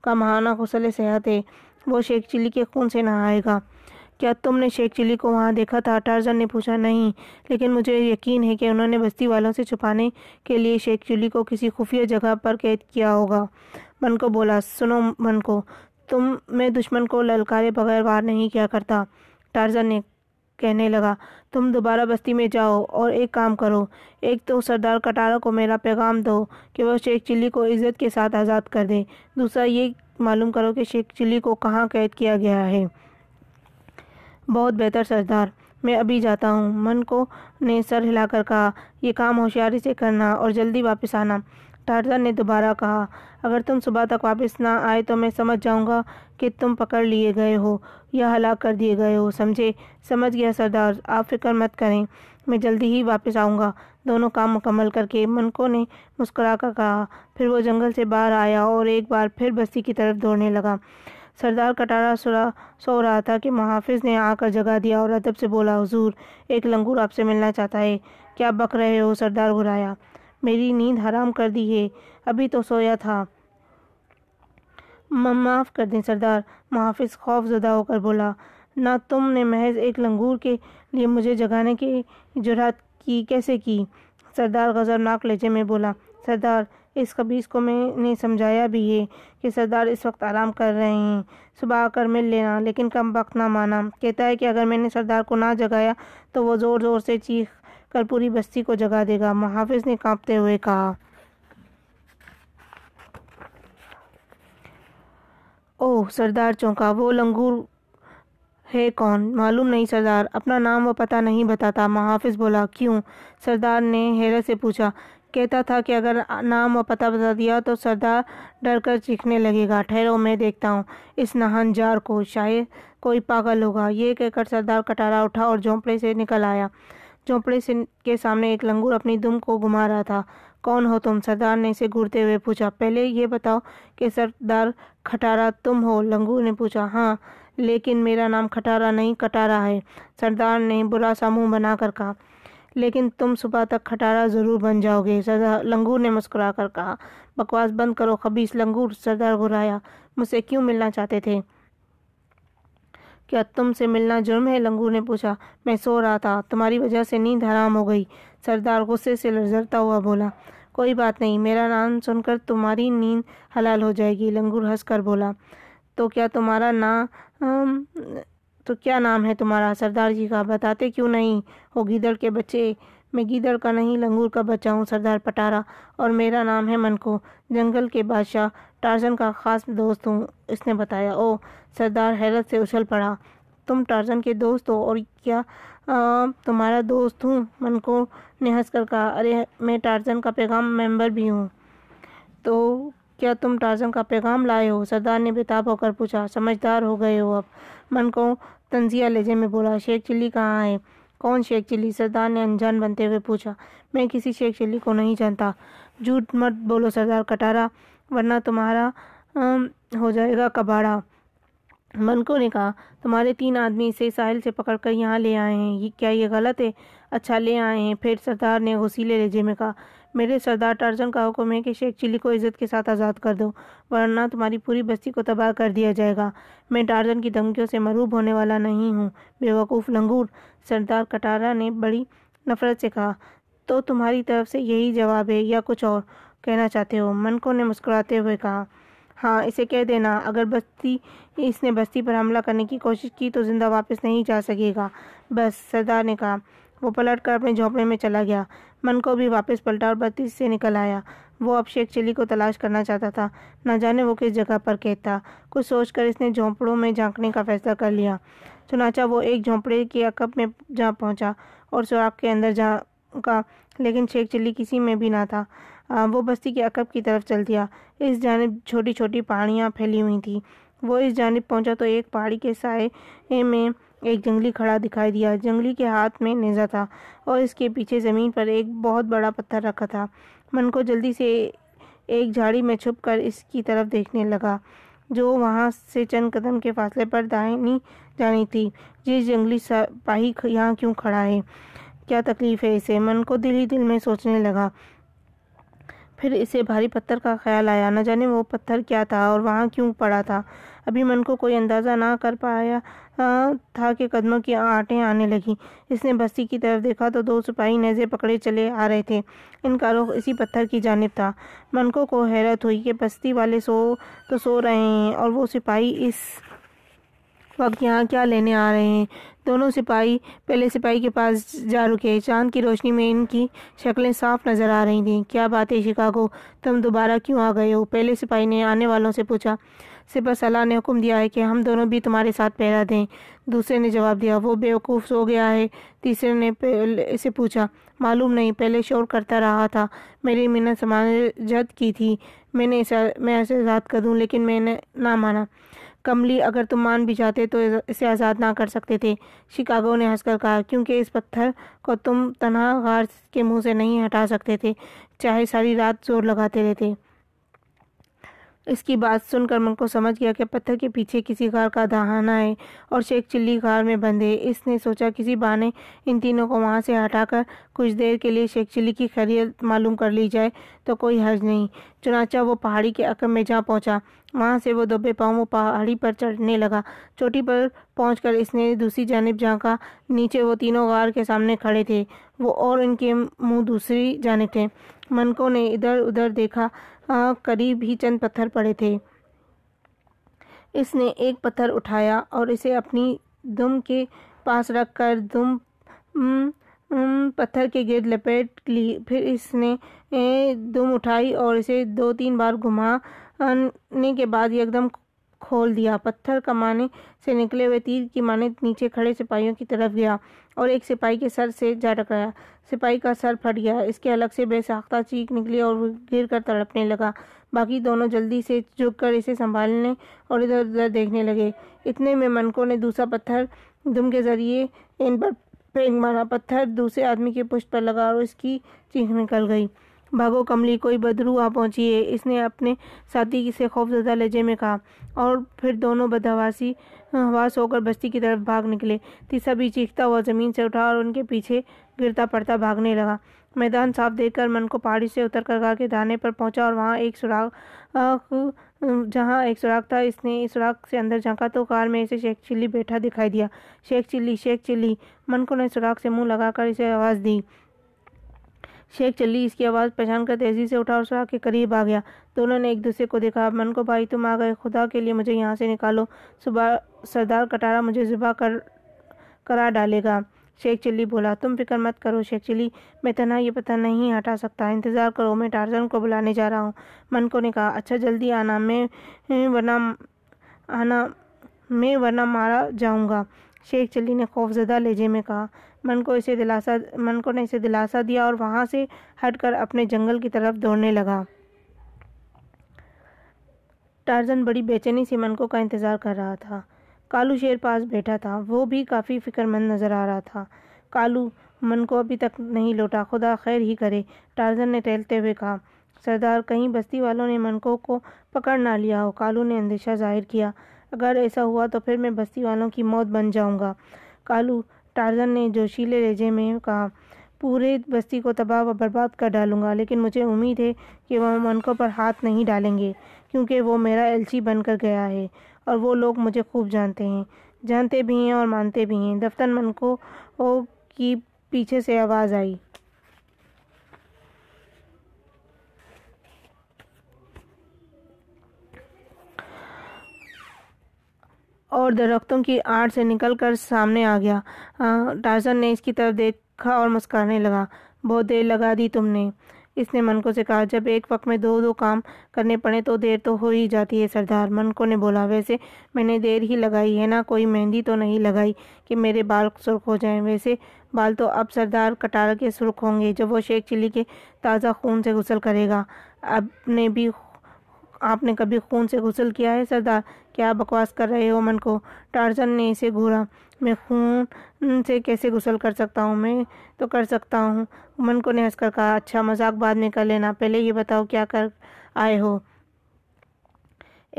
کا مہانہ غسل صحت ہے۔ وہ شیخ چلی کے خون سے نہ آئے گا۔ کیا تم نے شیخ چلی کو وہاں دیکھا تھا؟ ٹارزن نے پوچھا، نہیں۔ لیکن مجھے یقین ہے کہ انہوں نے بستی والوں سے چھپانے کے لیے شیخ چلی کو کسی خفیہ جگہ پر قید کیا ہوگا۔ من کو بولا، سنو من کو تم میں دشمن کو للکارے بغیر وار نہیں کیا کرتا۔ ٹارزن نے کہنے لگا، تم دوبارہ بستی میں جاؤ اور ایک کام کرو۔ ایک تو سردار کٹارا کو میرا پیغام دو کہ وہ شیخ چلی کو عزت کے ساتھ آزاد کر دے۔ دوسرا، یہ معلوم کرو کہ شیخ چلی کو کہاں قید کیا گیا ہے۔ بہت بہتر سردار، میں ابھی جاتا ہوں۔ من کو نے سر ہلا کر کہا، یہ کام ہوشیاری سے کرنا اور جلدی واپس آنا۔ ٹارزن نے دوبارہ کہا اگر تم صبح تک واپس نہ آئے تو میں سمجھ جاؤں گا کہ تم پکڑ لیے گئے ہو یا ہلاک کر دیے گئے ہو، سمجھے؟ سمجھ گیا سردار، آپ فکر مت کریں، میں جلدی ہی واپس آؤں گا۔ دونوں کام مکمل کر کے منکو نے مسکرا کر کہا۔ پھر وہ جنگل سے باہر آیا اور ایک بار پھر بستی کی طرف دوڑنے لگا۔ سردار کٹارا سرا سو رہا تھا کہ محافظ نے آ کر جگہ دیا اور ادب سے بولا، حضور، ایک لنگور آپ سے ملنا چاہتا ہے۔ کیا بک رہے ہو سردار گھرایا؟ میری نیند حرام کر دی ہے، ابھی تو سویا تھا۔ معاف کر دیں سردار۔ محافظ خوف زدہ ہو کر بولا، نہ تم نے محض ایک لنگور کے لیے مجھے جگانے کی جرات کی، کیسے کی؟ سردار غضبناک لہجے میں بولا، سردار، اس خبیص کو میں نے سمجھایا بھی ہے کہ سردار اس وقت آرام کر رہے ہیں۔ صبح آ کر مل لینا، لیکن کم وقت نہ مانا۔ کہتا ہے کہ اگر میں نے سردار کو نہ جگایا تو وہ زور زور سے چیخ کر پوری بستی کو جگا دے گا محافظ نے کانپتے ہوئے کہا۔ اوہ، سردار چونکا، وہ لنگور ہے کون؟ معلوم نہیں سردار، اپنا نام و پتہ نہیں بتاتا۔ محافظ بولا، کیوں؟ سردار نے حیرت سے پوچھا۔ کہتا تھا کہ اگر نام و پتہ بتا دیا تو سردار ڈر کر چیخنے لگے گا۔ ٹھہرو، میں دیکھتا ہوں۔ اس نہن جار کو شاید کوئی پاگل ہوگا۔ یہ کہہ کر سردار کٹارا اٹھا اور جھونپڑے سے نکل آیا۔ جھونپڑے سے کے سامنے ایک لنگور اپنی دم کو گھما رہا تھا۔ کون ہو تم سردار نے اسے گھرتے ہوئے پوچھا، پہلے یہ بتاؤ کہ سردار کھٹارا تم ہو؟ لنگور نے پوچھا ہاں لیکن میرا نام کھٹارا نہیں، کٹارا ہے۔ سردار نے برا سا منہ بنا کر کہا، لیکن تم صبح تک کھٹارا ضرور بن جاؤ گے۔ سردار لنگور نے مسکرا کر کہا، بکواس بند کرو، خبیص لنگور سردار گھرایا، مجھ سے کیوں ملنا چاہتے تھے؟ کیا تم سے ملنا جرم ہے؟ لنگور نے پوچھا، میں سو رہا تھا، تمہاری وجہ سے نیند حرام ہو گئی۔ سردار غصے سے لرزرتا ہوا بولا کوئی بات نہیں، میرا نام سن کر تمہاری نیند حلال ہو جائے گی، لنگور ہنس کر بولا۔ تو کیا تمہارا نام تو کیا نام ہے تمہارا؟ سردار جی کا۔ بتاتے کیوں نہیں؟ ہو گیدڑ کے بچے، میں گیدڑ کا نہیں، لنگور کا بچہ ہوں، سردار پٹارا۔ اور میرا نام ہے منکو، جنگل کے بادشاہ، ٹارزن کا خاص دوست ہوں، اس نے بتایا۔ او سردار حیرت سے اچھل پڑا۔ تم ٹارزن کے دوست ہو، اور کیا تمہارا دوست ہوں، منکو نے ہنس کر کہا، ارے، میں ٹارزن کا پیغام ممبر بھی ہوں۔ تو کیا تم ٹارزن کا پیغام لائے ہو؟ سردار نے بےتاب ہو کر پوچھا، سمجھدار ہو گئے ہو اب۔ من کو تنزیہ لہجے میں بولا، شیخ چلی کہاں ہے؟ کون شیخ چلی؟ سردار نے انجان بنتے ہوئے پوچھا، میں کسی شیخ چلی کو نہیں جانتا۔ جھوٹ مت بولو سردار کٹارا، ورنہ تمہارا ہو جائے گا کباڑا۔ منکو نے کہا، تمہارے تین آدمی اسے ساحل سے پکڑ کر یہاں لے آئے ہیں۔ کیا یہ غلط ہے؟ اچھا لے آئے ہیں۔ پھر سردار نے غسیلے لہجے میں کہا، میرے سردار ٹارزن کا حکم ہے کہ شیخ چلی کو عزت کے ساتھ آزاد کر دو، ورنہ تمہاری پوری بستی کو تباہ کر دیا جائے گا۔ میں ٹارزن کی دھمکیوں سے مروب ہونے والا نہیں ہوں۔ بے وقوف لنگور۔ سردار کٹارا نے بڑی نفرت سے کہا، تو تمہاری طرف سے یہی جواب ہے یا کچھ اور کہنا چاہتے ہو؟ منکو نے مسکراتے ہوئے کہا ہاں اسے کہہ دینا، اگر بستی، اس نے بستی پر حملہ کرنے کی کوشش کی تو زندہ واپس نہیں جا سکے گا۔ بس، سردار نے کہا۔ وہ پلٹ کر اپنے جھونپڑے میں چلا گیا۔ من کو بھی واپس پلٹا اور بتی سے نکل آیا۔ وہ اب شیخ چلی کو تلاش کرنا چاہتا تھا۔ نہ جانے وہ کس جگہ پر کہتا۔ کچھ سوچ کر اس نے جھونپڑوں میں جھانکنے کا فیصلہ کر لیا۔ چنانچہ وہ ایک جھونپڑے کے عقب میں جا پہنچا اور سوراخ کے اندر جھانکا، لیکن شیخ چلی کسی میں بھی نہ تھا۔ وہ بستی کے عقب کی طرف چل دیا۔ اس جانب چھوٹی چھوٹی پہاڑیاں پھیلی ہوئی تھیں۔ وہ اس جانب پہنچا تو ایک پہاڑی کے سائے میں ایک جنگلی کھڑا دکھائی دیا۔ جنگلی کے ہاتھ میں نیزہ تھا اور اس کے پیچھے زمین پر ایک بہت بڑا پتھر رکھا تھا۔ من کو جلدی سے ایک جھاڑی میں چھپ کر اس کی طرف دیکھنے لگا، جو وہاں سے چند قدم کے فاصلے پر دائنی جانی تھی۔ جس جنگلی سپاہی یہاں کیوں کھڑا ہے؟ کیا تکلیف ہے اسے؟ من کو دل ہی دل میں سوچنے لگا۔ پھر اسے بھاری پتھر کا خیال آیا۔ نہ جانے وہ پتھر کیا تھا اور وہاں کیوں پڑا تھا۔ ابھی من کو کوئی اندازہ نہ کر پایا تھا کہ قدموں کی آٹیں آنے لگی اس نے بستی کی طرف دیکھا تو دو سپاہی نیزے پکڑے چلے آ رہے تھے۔ ان کا رخ اسی پتھر کی جانب تھا۔ منکو کو حیرت ہوئی کہ بستی والے سو تو سو رہے ہیں اور وہ سپاہی اس وقت یہاں کیا لینے آ رہے ہیں؟ دونوں سپاہی پہلے سپاہی کے پاس جا رکے۔ چاند کی روشنی میں ان کی شکلیں صاف نظر آ رہی تھیں۔ کیا بات ہے شکاگو؟ تم دوبارہ کیوں آ گئے ہو؟ پہلے سپاہی نے آنے والوں سے پوچھا۔ سپہ سالار نے حکم دیا ہے کہ ہم دونوں بھی تمہارے ساتھ پہرا دیں۔ دوسرے نے جواب دیا، وہ بیوقوف سو گیا ہے۔ تیسرے نے اسے پوچھا، معلوم نہیں، پہلے شور کرتا رہا تھا۔ میری منت سماجت کی تھی۔ میں نے میں اسے آزاد کر دوں، لیکن میں نے نہ مانا۔ کملی اگر تم مان بھی جاتے تو اسے آزاد نہ کر سکتے تھے۔ شکاگو نے ہنس کر کہا، کیونکہ اس پتھر کو تم تنہا غار کے منہ سے نہیں ہٹا سکتے تھے، چاہے ساری رات زور لگاتے رہتے۔ اس کی بات سن کر من کو سمجھ گیا کہ پتھر کے پیچھے کسی غار کا دہانہ ہے اور شیخ چلی غار میں بند ہے اس نے سوچا، کسی بانے ان تینوں کو وہاں سے ہٹا کر کچھ دیر کے لیے شیخ چلی کی خیریت معلوم کر لی جائے تو کوئی حرج نہیں۔ چنانچہ وہ پہاڑی کے عقب میں جا پہنچا۔ وہاں سے وہ دبے پاؤں پہاڑی پر چڑھنے لگا۔ چوٹی پر پہنچ کر اس نے دوسری جانب جھانکا۔ نیچے وہ تینوں غار کے سامنے کھڑے تھے۔ وہ اور ان کے منہ دوسری جانب تھے۔ منکوں نے ادھر ادھر دیکھا۔ ہاں، قریب ہی چند پتھر پڑے تھے۔ اس نے ایک پتھر اٹھایا اور اسے اپنی دم کے پاس رکھ کر دم پتھر کے گرد لپیٹ لی۔ پھر اس نے دم اٹھائی اور اسے دو تین بار گھمانے کے بعد یکدم کھول دیا۔ پتھر کمانے سے نکلے ہوئے تیر کی مانے نیچے کھڑے سپاہیوں کی طرف گیا اور ایک سپاہی کے سر سے جا ٹکرایا۔ سپاہی کا سر پھٹ گیا۔ اس کے الگ سے بے ساختہ چیخ نکلی اور وہ گر کر تڑپنے لگا۔ باقی دونوں جلدی سے جھک کر اسے سنبھالنے اور ادھر ادھر دیکھنے لگے۔ اتنے میں منکوں نے دوسرا پتھر دم کے ذریعے ان پر پھینک مارا۔ پتھر دوسرے آدمی کے پشت پر لگا اور اس کی چیخ نکل گئی۔ بھاگو کملی، کوئی بدرو آ پہنچی ہے۔ اس نے اپنے ساتھی سے خوف زدہ لہجے میں کہا اور پھر دونوں بدہواسی حواس ہو کر بستی کی طرف بھاگ نکلے۔ تیسرا بھی چیختا ہوا زمین سے اٹھا اور ان کے پیچھے گرتا پڑتا بھاگنے لگا۔ میدان صاف دیکھ کر من کو پہاڑی سے اتر کر گھر کے دانے پر پہنچا اور وہاں ایک سراغ جہاں ایک سراغ تھا، اس نے اس سراغ سے اندر جھانکا تو کار میں اسے شیخ چلی بیٹھا دکھائی دیا۔ شیخ چلی شیخ چلی۔ من کو نے سراغ سے منہ لگا کر اسے آواز دی۔ شیخ چلی اس کی آواز پہچان کر تیزی سے اٹھا اور سراغ کے قریب آ گیا۔ دونوں نے ایک دوسرے کو دیکھا۔ من کو بھائی، تم آ گئے۔ خدا کے لیے مجھے یہاں سے نکالو۔ صبح سردار کٹارا مجھے ذبح کر، کرا ڈالے گا۔ شیخ چلی بولا، تم فکر مت کرو شیخ چلی، میں تنہا یہ پتہ نہیں ہٹا سکتا۔ انتظار کرو، میں ٹارزن کو بلانے جا رہا ہوں۔ من کو نے کہا اچھا جلدی آنا، میں، ورنہ، آنا، میں ورنہ مارا جاؤں گا۔ شیخ چلی نے خوف زدہ لہجے میں کہا من کو اسے دلاسا، من کو نے اسے دلاسا دیا اور وہاں سے ہٹ کر اپنے جنگل کی طرف دوڑنے لگا۔ ٹارزن بڑی بے چینی سے منکو کا انتظار کر رہا تھا۔ کالو شیر پاس بیٹھا تھا۔ وہ بھی کافی فکر مند نظر آ رہا تھا۔ کالو، من کو ابھی تک نہیں لوٹا۔ خدا خیر ہی کرے، ٹارزن نے ٹہلتے ہوئے کہا۔ سردار، کہیں بستی والوں نے منکو کو پکڑ نہ لیا ہو۔ کالو نے اندیشہ ظاہر کیا۔ اگر ایسا ہوا تو پھر میں بستی والوں کی موت بن جاؤں گا۔ کالو ٹارزن نے جوشیلے لہجے میں کہا، پورے بستی کو تباہ و برباد کر ڈالوں گا، لیکن مجھے امید ہے کہ وہ منکوں پر ہاتھ نہیں ڈالیں گے، کیونکہ وہ میرا ایلچی بن کر گیا ہے اور وہ لوگ مجھے خوب جانتے ہیں، جانتے بھی ہیں اور مانتے بھی ہیں۔ دفتر منکو کی پیچھے سے آواز آئی۔ اور درختوں کی آڑ سے نکل کر سامنے آ گیا۔ ٹارزن نے اس کی طرف دیکھا اور مسکرانے لگا۔ بہت دیر لگا دی تم نے۔ اس نے منکو سے کہا، جب ایک وقت میں دو دو کام کرنے پڑے تو دیر تو ہو ہی جاتی ہے سردار۔ منکو نے بولا، ویسے میں نے دیر ہی لگائی ہے نا، کوئی مہندی تو نہیں لگائی کہ میرے بال سرخ ہو جائیں۔ ویسے بال تو اب سردار کٹارا کے سرخ ہوں گے، جب وہ شیخ چلی کے تازہ خون سے غسل کرے گا۔ اب نے بھی آپ نے کبھی خون سے غسل کیا ہے سردار کیا بکواس کر رہے ہو من کو؟ ٹارزن نے اسے گھورا میں خون سے کیسے غسل کر سکتا ہوں؟ میں تو کر سکتا ہوں۔ من کو نے ہنس کر کہا اچھا مذاق بعد میں کر لینا۔ پہلے یہ بتاؤ، کیا کر آئے ہو؟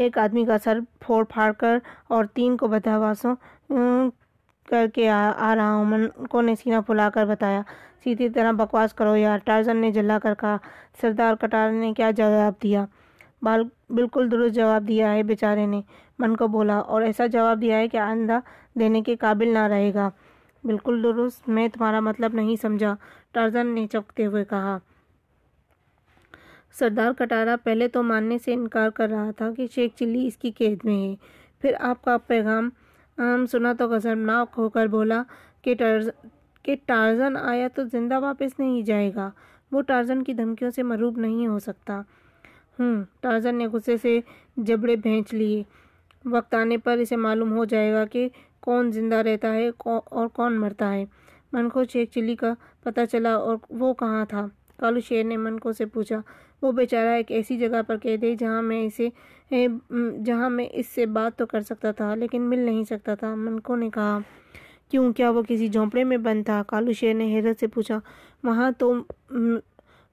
ایک آدمی کا سر پھوڑ پھاڑ کر اور تین کو بدہواسوں کر کے آ رہا ہوں۔ من کو نے سینہ پھلا کر بتایا، سیدھی طرح بکواس کرو یار۔ ٹارزن نے جلا کر کہا، سردار کٹار نے کیا جواب دیا؟ بال، بالکل درست جواب دیا ہے بیچارے نے۔ من کو بولا، اور ایسا جواب دیا ہے کہ آئندہ دینے کے قابل نہ رہے گا۔ بالکل درست، میں تمہارا مطلب نہیں سمجھا، ٹارزن نے چکتے ہوئے کہا۔ سردار کٹارا پہلے تو ماننے سے انکار کر رہا تھا کہ شیخ چلی اس کی قید میں ہے۔ پھر آپ کا پیغام سنا تو غضبناک ہو کر بولا کہ کہ ٹارزن آیا تو زندہ واپس نہیں جائے گا۔ وہ ٹارزن کی دھمکیوں سے مروب نہیں ہو سکتا۔ ہوں ٹارزن نے غصے سے جبڑے بھینچ لیے۔ وقت آنے پر اسے معلوم ہو جائے گا کہ کون زندہ رہتا ہے اور کون مرتا ہے۔ منکو شیخ چلی کا پتہ چلا اور وہ کہاں تھا۔ کالو شیر نے منکو سے پوچھا، وہ بیچارہ ایک ایسی جگہ پر قید ہے جہاں میں اسے جہاں میں اس سے بات تو کر سکتا تھا لیکن مل نہیں سکتا تھا۔ منکو نے کہا، کیوں؟ کیا وہ کسی جھونپڑے میں بند تھا؟ کالو شیر نے حیرت سے پوچھا، وہاں تو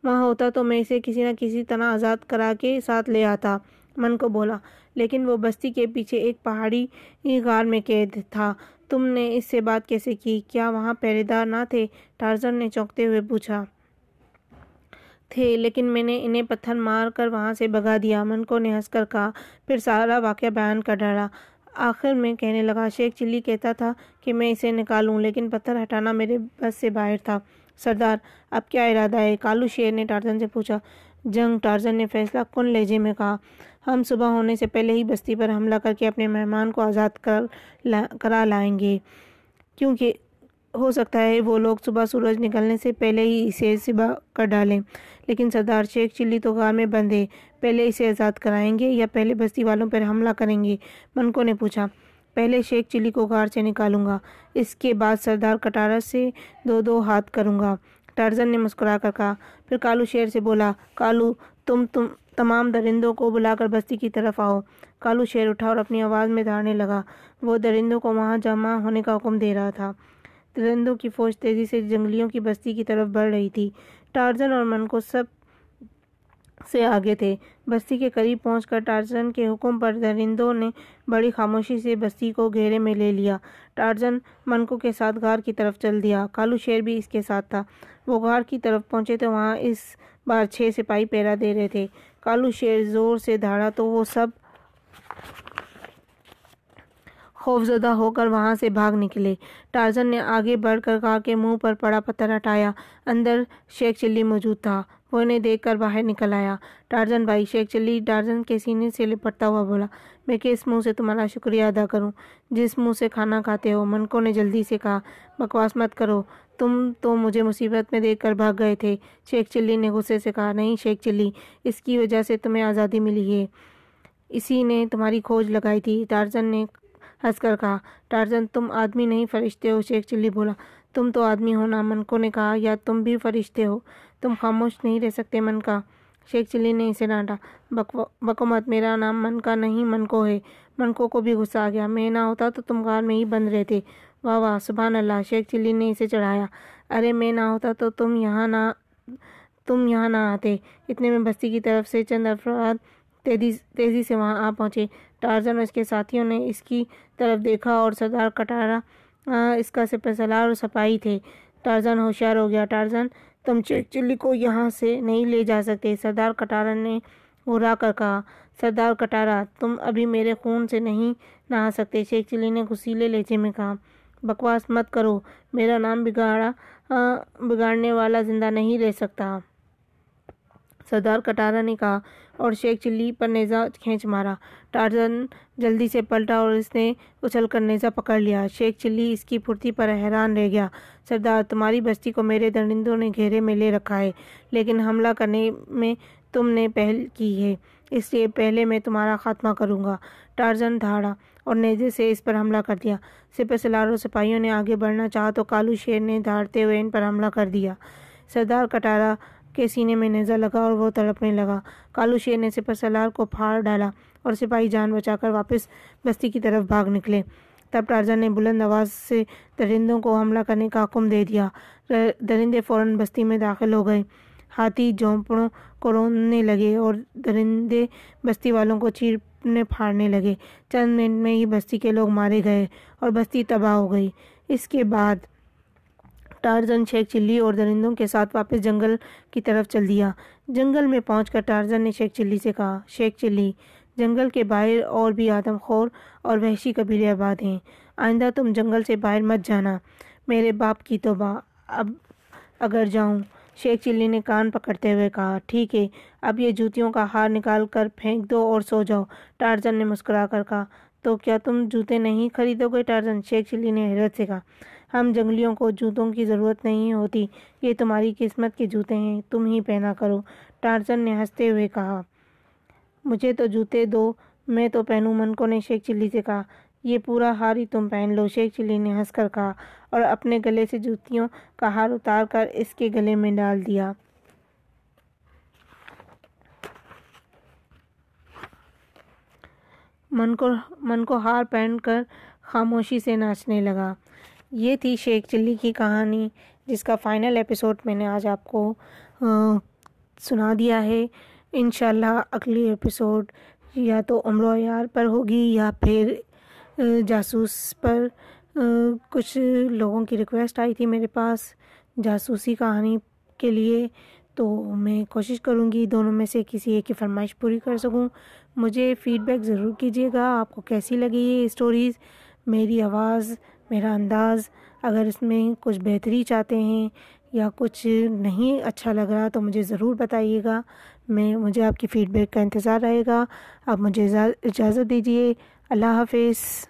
وہاں ہوتا تو میں اسے کسی نہ کسی طرح آزاد کرا کے ساتھ لے آتا۔ من کو بولا، لیکن وہ بستی کے پیچھے ایک پہاڑی غار میں قید تھا۔ تم نے اس سے بات کیسے کی؟ کیا وہاں پہرے دار نہ تھے؟ ٹارزن نے چونکتے ہوئے پوچھا۔ تھے، لیکن میں نے انہیں پتھر مار کر وہاں سے بگا دیا۔ منکو نے ہنس کر کہا، پھر سارا واقعہ بیان کر ڈالا۔ آخر میں کہنے لگا، شیخ چلی کہتا تھا کہ میں اسے نکالوں، لیکن پتھر ہٹانا میرے بس سے باہر تھا۔ سردار، اب کیا ارادہ ہے؟ کالو شیر نے ٹارزن سے پوچھا۔ جنگ ٹارزن نے فیصلہ کن لہجے میں کہا۔ ہم صبح ہونے سے پہلے ہی بستی پر حملہ کر کے اپنے مہمان کو آزاد کر کرا لائیں گے۔ کیونکہ ہو سکتا ہے وہ لوگ صبح سورج نکلنے سے پہلے ہی اسے صبح کر ڈالیں۔ لیکن سردار شیخ چلی تو غار میں بند ہے پہلے اسے آزاد کرائیں گے یا پہلے بستی والوں پر حملہ کریں گے؟ منکو نے پوچھا۔ پہلے شیخ چلی کو غار سے نکالوں گا۔ اس کے بعد سردار کٹارا سے دو دو ہاتھ کروں گا۔ ٹارزن نے مسکرا کر کہا۔ پھر کالو شیر سے بولا، کالو، تم تم، تمام درندوں کو بلا کر بستی کی طرف آؤ۔ کالو شیر اٹھا اور اپنی آواز میں دھاڑنے لگا۔ وہ درندوں کو وہاں جمع ہونے کا حکم دے رہا تھا۔ درندوں کی فوج تیزی سے جنگلیوں کی بستی کی طرف بڑھ رہی تھی۔ ٹارزن اور من کو سب سے آگے تھے۔ بستی کے قریب پہنچ کر ٹارزن کے حکم پر درندوں نے بڑی خاموشی سے بستی کو گھیرے میں لے لیا۔ ٹارزن منکو کے ساتھ غار کی طرف چل دیا۔ کالو شیر بھی اس کے ساتھ تھا۔ وہ غار کی طرف پہنچے تو وہاں اس بار چھ سپاہی پیرا دے رہے تھے۔ کالو شیر زور سے دھاڑا تو وہ سب خوفزدہ ہو کر وہاں سے بھاگ نکلے۔ ٹارزن نے آگے بڑھ کر کہا کے منہ پر پڑا پتھر ہٹایا۔ اندر شیخ چلی موجود تھا۔ وہ انہیں دیکھ کر باہر نکل آیا۔ ٹارزن بھائی، شیخ چلی، ٹارزن کے سینے سے لپٹتا ہوا بولا، میں کس منہ سے تمہارا شکریہ ادا کروں۔ جس منہ سے کھانا کھاتے ہو منکو نے جلدی سے کہا، بکواس مت کرو، تم تو مجھے مصیبت میں دیکھ کر بھاگ گئے تھے۔ شیخ چلی نے غصے سے کہا، نہیں شیخ چلی، اس کی وجہ سے تمہیں آزادی ملی ہے۔ اسی نے تمہاری کھوج لگائی تھی۔ ٹارزن نے ہنس کر کہا، ٹارزن تم آدمی نہیں، فرشتے ہو، شیخ چلی بولا۔ تم تو آدمی ہو نا منکو نے کہا، یا تم بھی فرشتے ہو، تم خاموش نہیں رہ سکتے، من کا۔ شیخ چلی نے اسے ڈانٹا۔ بکومت، میرا نام من کا نہیں منکو ہے۔ منکو کو بھی غصہ آ گیا۔ میں نہ ہوتا تو تم غار میں ہی بند رہتے۔ واہ واہ، سبحان اللہ۔ شیخ چلی نے اسے چڑھایا۔ ارے، میں نہ ہوتا تو تم یہاں نہ، تم یہاں نہ آتے۔ اتنے میں بستی کی طرف سے چند افراد تیزی تیزی سے وہاں آ پہنچے۔ ٹارزن اور اس کے ساتھیوں نے اس کی طرف دیکھا اور سردار کٹارا اس کا سپہ سلار اور سپاہی تھے۔ ٹارزن ہوشیار ہو گیا۔ ٹارزن تم چلی کو یہاں سے نہیں لے جا سکتے۔ سردار کٹارا نے گھرا کر کہا۔ سردار کٹارا تم ابھی میرے خون سے نہیں نہا سکتے۔ شیخ چلی نے غسیلے لہجے میں کہا۔ بکواس مت کرو۔ میرا نام بگاڑا بگاڑنے والا زندہ نہیں رہ سکتا۔ سردار کٹارا نے کہا اور شیخ چلی پر نیزہ کھینچ مارا۔ ٹارزن جلدی سے پلٹا اور اس نے اچھل کر نیزہ پکڑ لیا۔ شیخ چلی اس کی پھرتی پر حیران رہ گیا۔ سردار، تمہاری بستی کو میرے درندوں نے گھیرے میں لے رکھا ہے، لیکن حملہ کرنے میں تم نے پہل کی ہے۔ اس لیے پہلے میں تمہارا خاتمہ کروں گا۔ ٹارزن دھاڑا اور نیزے سے اس پر حملہ کر دیا۔ سپہ سلار و سپاہیوں نے آگے بڑھنا چاہا تو کالو شیر نے دھاڑتے ہوئے ان پر حملہ کر دیا۔ سردار کٹارا کے سینے میں نیزہ لگا اور وہ تڑپنے لگا۔ کالو شیر نے سپہ سلار کو پھاڑ ڈالا اور سپاہی جان بچا کر واپس بستی کی طرف بھاگ نکلے۔ تب ٹارزن نے بلند آواز سے درندوں کو حملہ کرنے کا حکم دے دیا۔ درندے فوراً بستی میں داخل ہو گئے۔ ہاتھی جھونپڑوں کو رونے لگے اور درندے بستی والوں کو چیرنے پھاڑنے لگے۔ چند منٹ میں ہی بستی کے لوگ مارے گئے اور بستی تباہ ہو گئی۔ اس کے بعد ٹارزن شیخ چلی اور درندوں کے ساتھ واپس جنگل کی طرف چل دیا۔ جنگل میں پہنچ کر ٹارزن نے شیخ چلی سے کہا شیخ چلی، جنگل کے باہر اور بھی آدم خور اور وحشی قبیلے آباد ہیں۔ آئندہ تم جنگل سے باہر مت جانا۔ میرے باپ کی توبہ۔ اب اگر جاؤں۔ شیخ چلی نے کان پکڑتے ہوئے کہا، ٹھیک ہے، اب یہ جوتیوں کا ہار نکال کر پھینک دو اور سو جاؤ۔ ٹارزن نے مسکرا کر کہا، تو کیا تم جوتے نہیں خریدو گے ٹارزن شیخ چلی نے حیرت سے کہا ہم جنگلیوں کو جوتوں کی ضرورت نہیں ہوتی، یہ تمہاری قسمت کے جوتے ہیں، تم ہی پہنا کرو، ٹارزن نے ہنستے ہوئے کہا۔ مجھے تو جوتے دو، میں تو پہنوں منکو نے شیخ چلی سے کہا۔ یہ پورا ہار ہی تم پہن لو شیخ چلی نے ہنس کر کہا اور اپنے گلے سے جوتیوں کا ہار اتار کر اس کے گلے میں ڈال دیا۔ من کو من کو ہار پہن کر خاموشی سے ناچنے لگا۔ یہ تھی شیخ چلی کی کہانی، جس کا فائنل ایپیسوڈ میں نے آج آپ کو سنا دیا ہے۔ انشاءاللہ اگلی ایپیسوڈ یا تو عمر یار پر ہوگی یا پھر جاسوس پر کچھ لوگوں کی ریکویسٹ آئی تھی میرے پاس جاسوسی کہانی کے لیے۔ تو میں کوشش کروں گی دونوں میں سے کسی ایک کی فرمائش پوری کر سکوں۔ مجھے فیڈ بیک ضرور کیجیے گا، آپ کو کیسی لگی یہ اسٹوریز میری آواز میرا انداز اگر اس میں کچھ بہتری چاہتے ہیں یا کچھ نہیں اچھا لگ رہا تو مجھے ضرور بتائیے گا۔ میں، مجھے آپ کی فیڈ بیک کا انتظار رہے گا۔ آپ مجھے اجازت دیجیے۔ اللہ حافظ۔